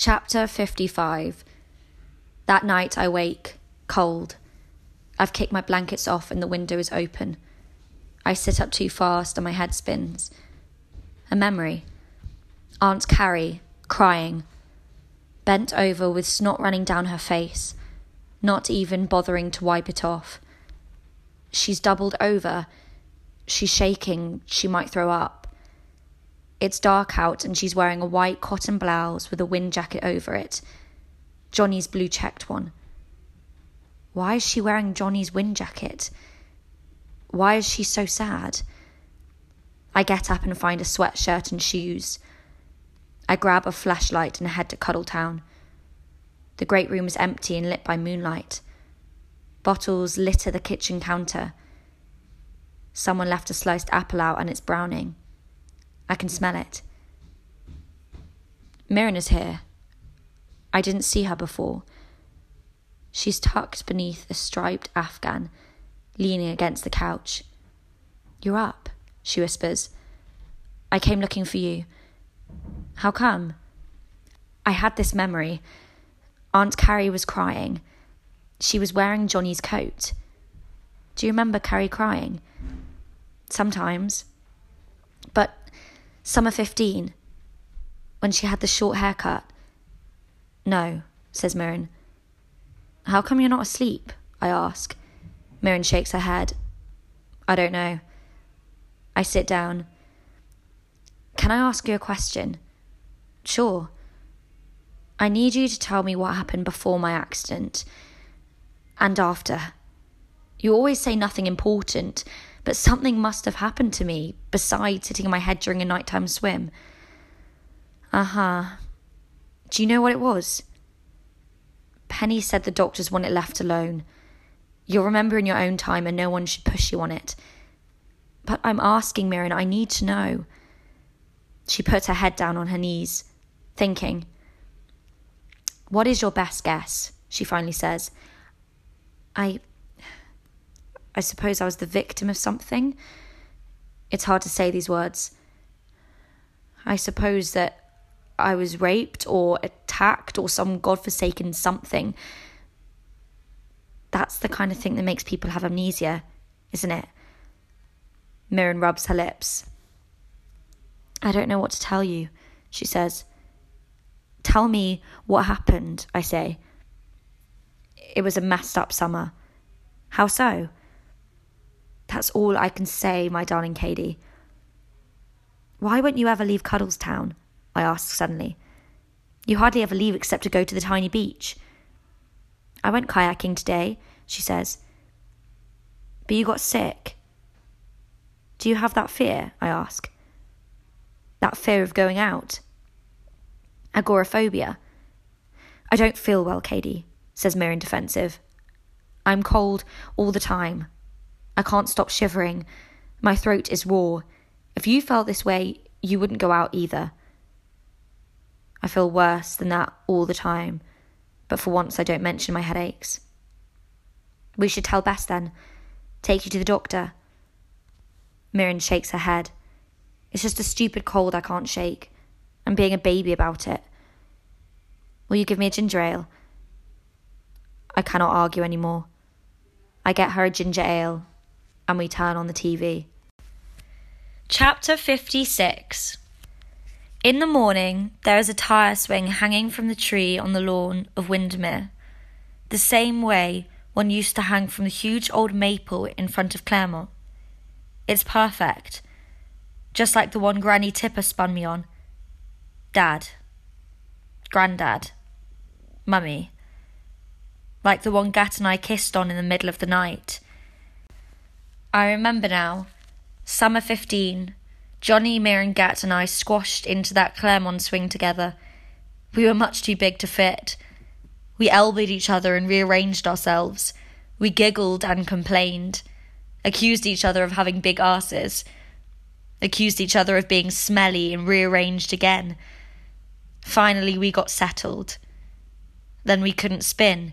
Chapter 55 That night I wake, cold. I've kicked my blankets off and the window is open. I sit up too fast and my head spins. A memory. Aunt Carrie, crying, bent over with snot running down her face, not even bothering to wipe it off. She's doubled over. She's shaking. She might throw up. It's dark out and she's wearing a white cotton blouse with a wind jacket over it. Johnny's blue checked one. Why is she wearing Johnny's wind jacket? Why is she so sad? I get up and find a sweatshirt and shoes. I grab a flashlight and head to Cuddledown. The great room is empty and lit by moonlight. Bottles litter the kitchen counter. Someone left a sliced apple out and it's browning. I can smell it. Mirren is here. I didn't see her before. She's tucked beneath a striped afghan, leaning against the couch. You're up, she whispers. I came looking for you. How come? I had this memory. Aunt Carrie was crying. She was wearing Johnny's coat. Do you remember Carrie crying? Sometimes. But Summer 15, when she had the short haircut. No, says Mirren. How come you're not asleep? I ask. Mirren shakes her head. I don't know. I sit down. Can I ask you a question? Sure. I need you to tell me what happened before my accident and after. You always say nothing important, but something must have happened to me besides hitting my head during a nighttime swim. Uh huh. Do you know what it was? Penny said the doctors want it left alone. You'll remember in your own time and no one should push you on it. But I'm asking, Mirren, I need to know. She puts her head down on her knees, thinking. What is your best guess? She finally says. I I suppose I was the victim of something. It's hard to say these words. I suppose that I was raped or attacked or some godforsaken something. That's the kind of thing that makes people have amnesia, isn't it? Mirren rubs her lips. I don't know what to tell you, she says. Tell me what happened, I say. It was a messed up summer. How so? That's all I can say, my darling Katie. Why won't you ever leave Cuddledown? I asked suddenly. You hardly ever leave except to go to the tiny beach. I went kayaking today, she says. But you got sick. Do you have that fear? I ask. That fear of going out? Agoraphobia. I don't feel well, Katie, says Mirren defensive. I'm cold all the time. I can't stop shivering. My throat is raw. If you felt this way, you wouldn't go out either. I feel worse than that all the time, but for once I don't mention my headaches. We should tell Bess then. Take you to the doctor. Mirren shakes her head. It's just a stupid cold I can't shake. I'm being a baby about it. Will you give me a ginger ale? I cannot argue any more. I get her a ginger ale and we turn on the TV. Chapter 56 In the morning, there is a tire swing hanging from the tree on the lawn of Windermere, the same way one used to hang from the huge old maple in front of Clairmont. It's perfect, just like the one Granny Tipper spun me on. Dad. Grandad. Mummy. Like the one Gat and I kissed on in the middle of the night I remember now. Summer 15. Johnny, Mir, and Gat and I squashed into that Clairmont swing together. We were much too big to fit. We elbowed each other and rearranged ourselves. We giggled and complained. Accused each other of having big asses. Accused each other of being smelly and rearranged again. Finally, we got settled. Then we couldn't spin.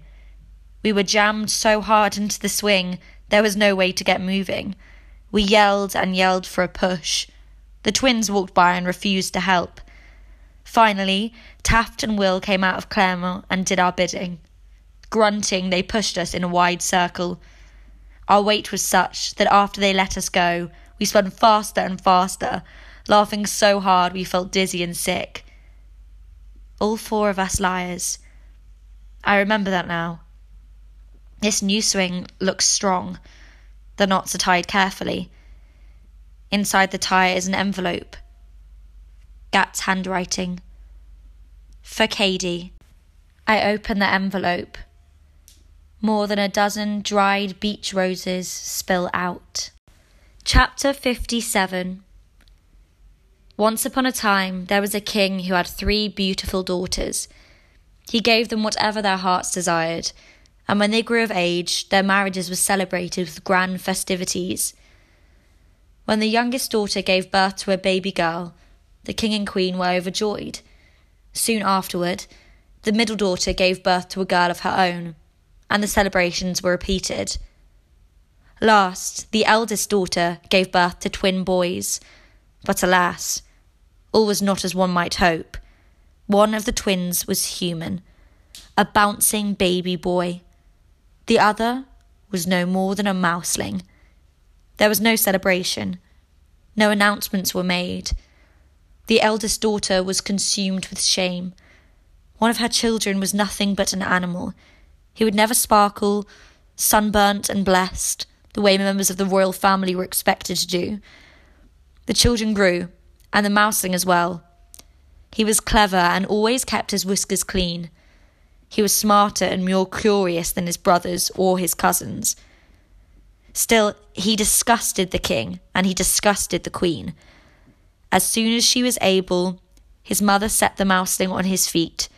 We were jammed so hard into the swing there was no way to get moving. We yelled and yelled for a push. The twins walked by and refused to help. Finally, Taft and Will came out of Clairmont and did our bidding. Grunting, they pushed us in a wide circle. Our weight was such that after they let us go, we spun faster and faster, laughing so hard we felt dizzy and sick. All four of us liars. I remember that now. This new swing looks strong. The knots are tied carefully. Inside the tie is an envelope. Gat's handwriting. For Cady. I open the envelope. More than a dozen dried beach roses spill out. Chapter 57 Once upon a time, there was a king who had three beautiful daughters. He gave them whatever their hearts desired, and when they grew of age, their marriages were celebrated with grand festivities. When the youngest daughter gave birth to a baby girl, the king and queen were overjoyed. Soon afterward, the middle daughter gave birth to a girl of her own and the celebrations were repeated. Last, the eldest daughter gave birth to twin boys, but alas, all was not as one might hope. One of the twins was human, a bouncing baby boy. The other was no more than a mouseling. There was no celebration. No announcements were made. The eldest daughter was consumed with shame. One of her children was nothing but an animal, he would never sparkle, sunburnt and blessed, the way members of the royal family were expected to do. The children grew, and the mouseling as well. He was clever and always kept his whiskers clean. He was smarter and more curious than his brothers or his cousins. Still, he disgusted the king and he disgusted the queen. As soon as she was able, his mother set the mouseling on his feet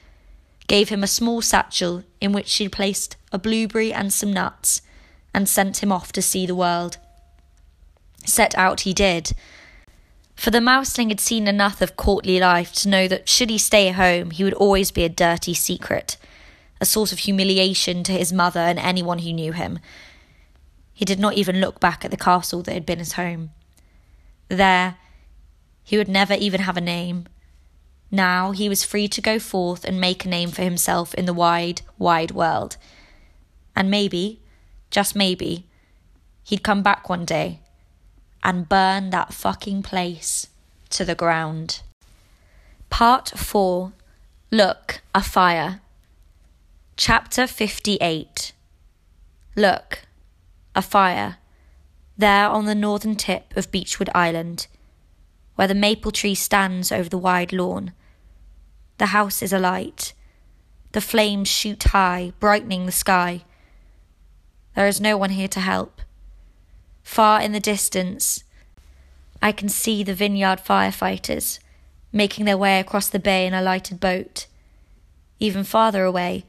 gave him a small satchel in which she placed a blueberry and some nuts, and sent him off to see the world. Set out he did. For the mouseling had seen enough of courtly life to know that should he stay at home, he would always be a dirty secret, a source of humiliation to his mother and anyone who knew him. He did not even look back at the castle that had been his home. There, he would never even have a name, now he was free to go forth and make a name for himself in the wide, wide world. And maybe, just maybe, he'd come back one day and burn that fucking place to the ground. Part 4 Look, a Fire. Chapter 58 Look, a fire. There on the northern tip of Beechwood Island, where the maple tree stands over the wide lawn the house is alight. The flames shoot high, brightening the sky. There is no one here to help. Far in the distance, I can see the vineyard firefighters making their way across the bay in a lighted boat. Even farther away,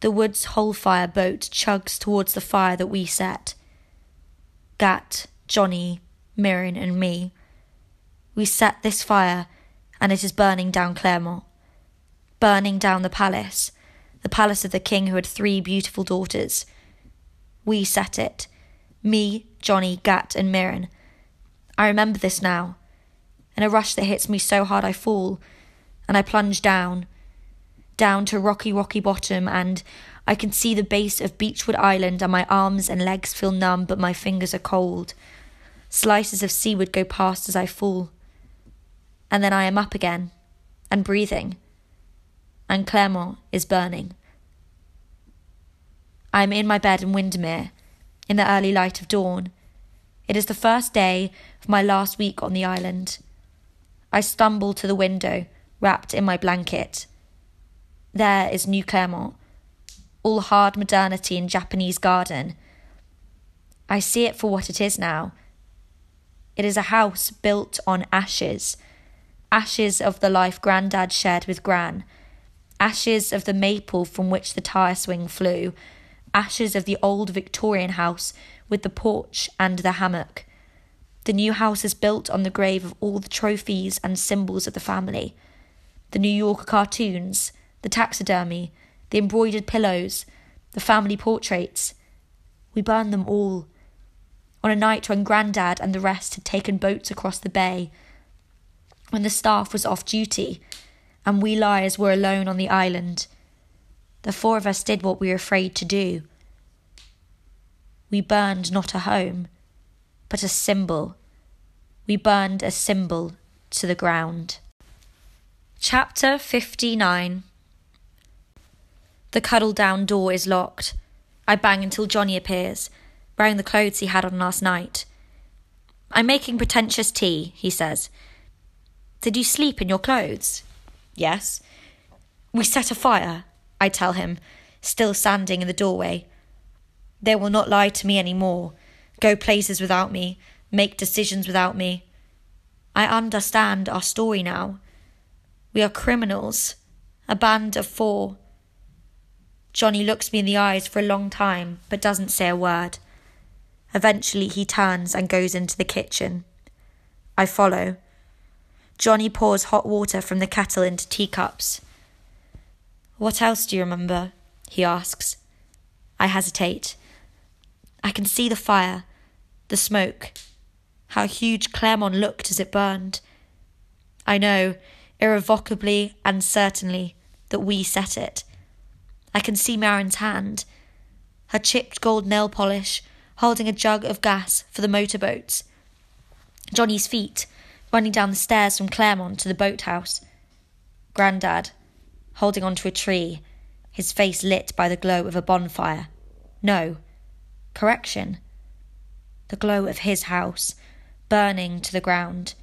the Woods Hole fire boat chugs towards the fire that we set. Gat, Johnny, Mirren, and me. We set this fire, and it is burning down Clairmont burning down the palace, the palace of the king who had three beautiful daughters. We set it. Me, Johnny, Gat, and Mirren. I remember this now. In a rush that hits me so hard I fall, and I plunge down, down to rocky, rocky bottom, and I can see the base of Beechwood Island, and my arms and legs feel numb, but my fingers are cold. Slices of seaweed go past as I fall. And then I am up again, and breathing and Clairmont is burning. I am in my bed in Windermere, in the early light of dawn. It is the first day of my last week on the island. I stumble to the window, wrapped in my blanket. There is New Clairmont, all hard modernity and Japanese garden. I see it for what it is now. It is a house built on ashes, ashes of the life Grandad shared with Gran ashes of the maple from which the tire swing flew, ashes of the old Victorian house with the porch and the hammock. The new house is built on the grave of all the trophies and symbols of the family the New Yorker cartoons, the taxidermy, the embroidered pillows, the family portraits. We burned them all. On a night when Grandad and the rest had taken boats across the bay, when the staff was off duty, and we liars were alone on the island. The four of us did what we were afraid to do. We burned not a home, but a symbol. We burned a symbol to the ground. Chapter 59 The Cuddledown door is locked. I bang until Johnny appears, wearing the clothes he had on last night. I'm making pretentious tea, he says. Did you sleep in your clothes? Yes. We set a fire, I tell him, still standing in the doorway. They will not lie to me any more, go places without me, make decisions without me. I understand our story now. We are criminals, a band of four. Johnny looks me in the eyes for a long time, but doesn't say a word. Eventually, he turns and goes into the kitchen. I follow. Johnny pours hot water from the kettle into teacups. What else do you remember? he asks. I hesitate. I can see the fire, the smoke, how huge Clairmont looked as it burned. I know, irrevocably and certainly, that we set it. I can see Mirren's hand, her chipped gold nail polish, holding a jug of gas for the motorboats. Johnny's feet, running down the stairs from Clairmont to the boathouse. Grandad, holding onto a tree, his face lit by the glow of a bonfire. No, correction. The glow of his house, burning to the ground.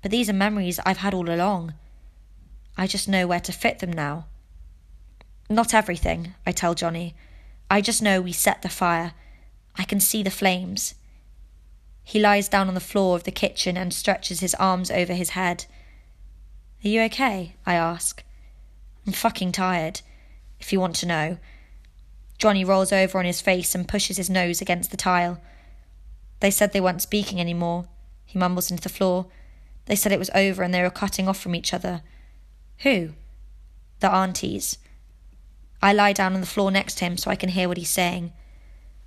But these are memories I've had all along. I just know where to fit them now. Not everything, I tell Johnny. I just know we set the fire I can see the flames. He lies down on the floor of the kitchen and stretches his arms over his head. Are you okay? I ask. I'm fucking tired, if you want to know. Johnny rolls over on his face and pushes his nose against the tile. They said they weren't speaking any more. He mumbles into the floor. They said it was over and they were cutting off from each other. Who? The aunties. I lie down on the floor next to him so I can hear what he's saying.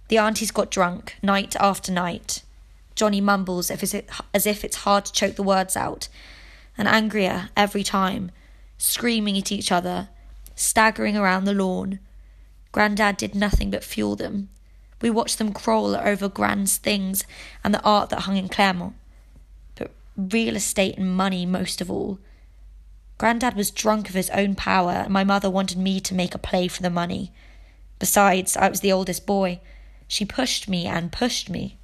The aunties got drunk, night after night. Johnny mumbles as if it's hard to choke the words out, and angrier every time, screaming at each other, staggering around the lawn. Grandad did nothing but fuel them. We watched them crawl over Grand's things and the art that hung in Clairmont. But real estate and money most of all. Grandad was drunk of his own power, and my mother wanted me to make a play for the money. Besides, I was the oldest boy. She pushed me and pushed me.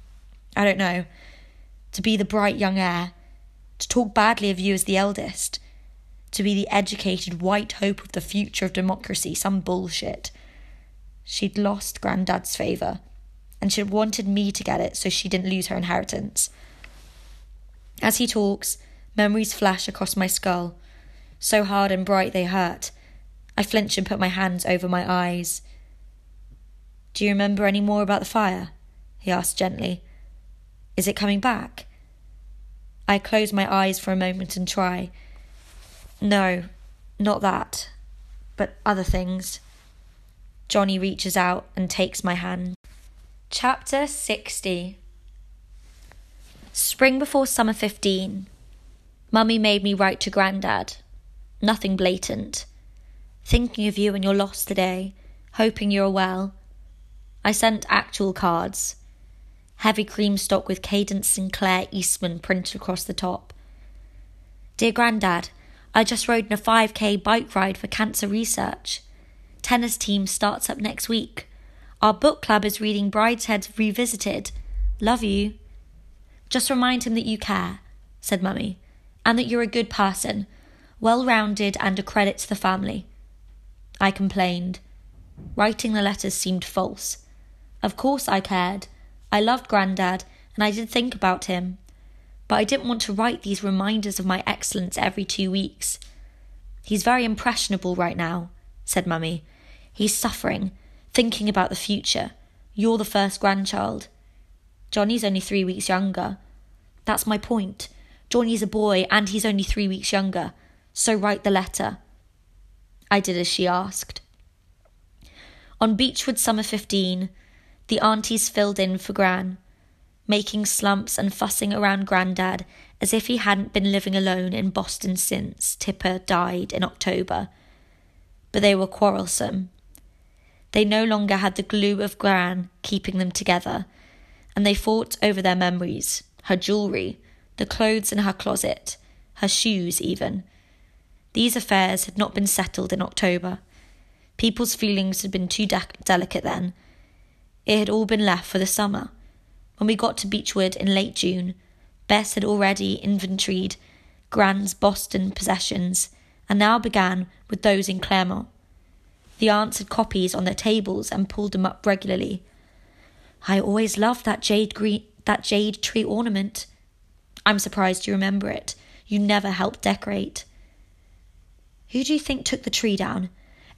I don't know. To be the bright young heir, to talk badly of you as the eldest, to be the educated white hope of the future of democracy, some bullshit. She'd lost Grandad's favour, and she'd wanted me to get it so she didn't lose her inheritance. As he talks, memories flash across my skull, so hard and bright they hurt. I flinch and put my hands over my eyes. Do you remember any more about the fire? he asked gently. Is it coming back? I close my eyes for a moment and try. No, not that, but other things. Johnny reaches out and takes my hand. Chapter 60 Spring before summer 15. Mummy made me write to Grandad. Nothing blatant. Thinking of you and your loss today, hoping you're well I sent actual cards. Heavy cream stock with Cadence Sinclair Eastman printed across the top. Dear Grandad, I just rode in a 5k bike ride for cancer research. Tennis team starts up next week. Our book club is reading Brideshead Revisited. Love you. Just remind him that you care, said Mummy, and that you're a good person, well rounded and a credit to the family. I complained. Writing the letters seemed false. Of course I cared. I loved Grandad, and I did think about him. But I didn't want to write these reminders of my excellence every two weeks. He's very impressionable right now, said Mummy. He's suffering, thinking about the future. You're the first grandchild. Johnny's only three weeks younger. That's my point. Johnny's a boy, and he's only three weeks younger. So write the letter. I did as she asked. On Beechwood Summer 15, the aunties filled in for Gran, making slumps and fussing around Grandad as if he hadn't been living alone in Boston since Tipper died in October. But they were quarrelsome. They no longer had the glue of Gran keeping them together, and they fought over their memories, her jewellery, the clothes in her closet, her shoes even. These affairs had not been settled in October. People's feelings had been too de- delicate then. It had all been left for the summer. When we got to Beechwood in late June, Bess had already inventoried Gran's Boston possessions and now began with those in Clairmont. The aunts had copies on their tables and pulled them up regularly. I always loved that jade green that jade tree ornament. I'm surprised you remember it. You never helped decorate. Who do you think took the tree down?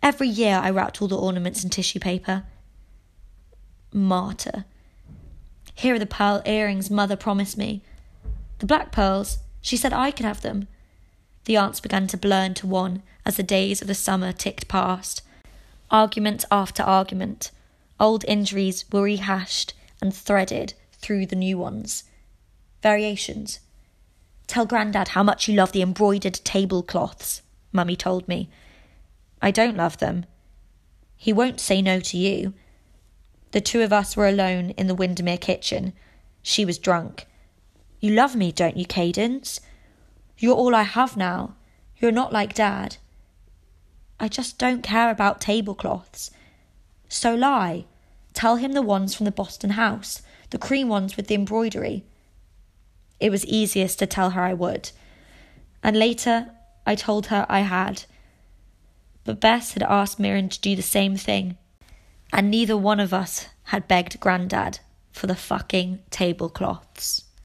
Every year I wrapped all the ornaments in tissue paper. Martyr. Here are the pearl earrings mother promised me. The black pearls, she said I could have them. The aunts began to blur into one as the days of the summer ticked past. Argument after argument. Old injuries were rehashed and threaded through the new ones. Variations. Tell Grandad how much you love the embroidered tablecloths, Mummy told me. I don't love them. He won't say no to you. The two of us were alone in the Windermere kitchen. She was drunk. You love me, don't you, Cadence? You're all I have now. You're not like Dad. I just don't care about tablecloths. So lie. Tell him the ones from the Boston house, the cream ones with the embroidery. It was easiest to tell her I would. And later, I told her I had. But Bess had asked Mirren to do the same thing, and neither one of us had begged Grandad for the fucking tablecloths.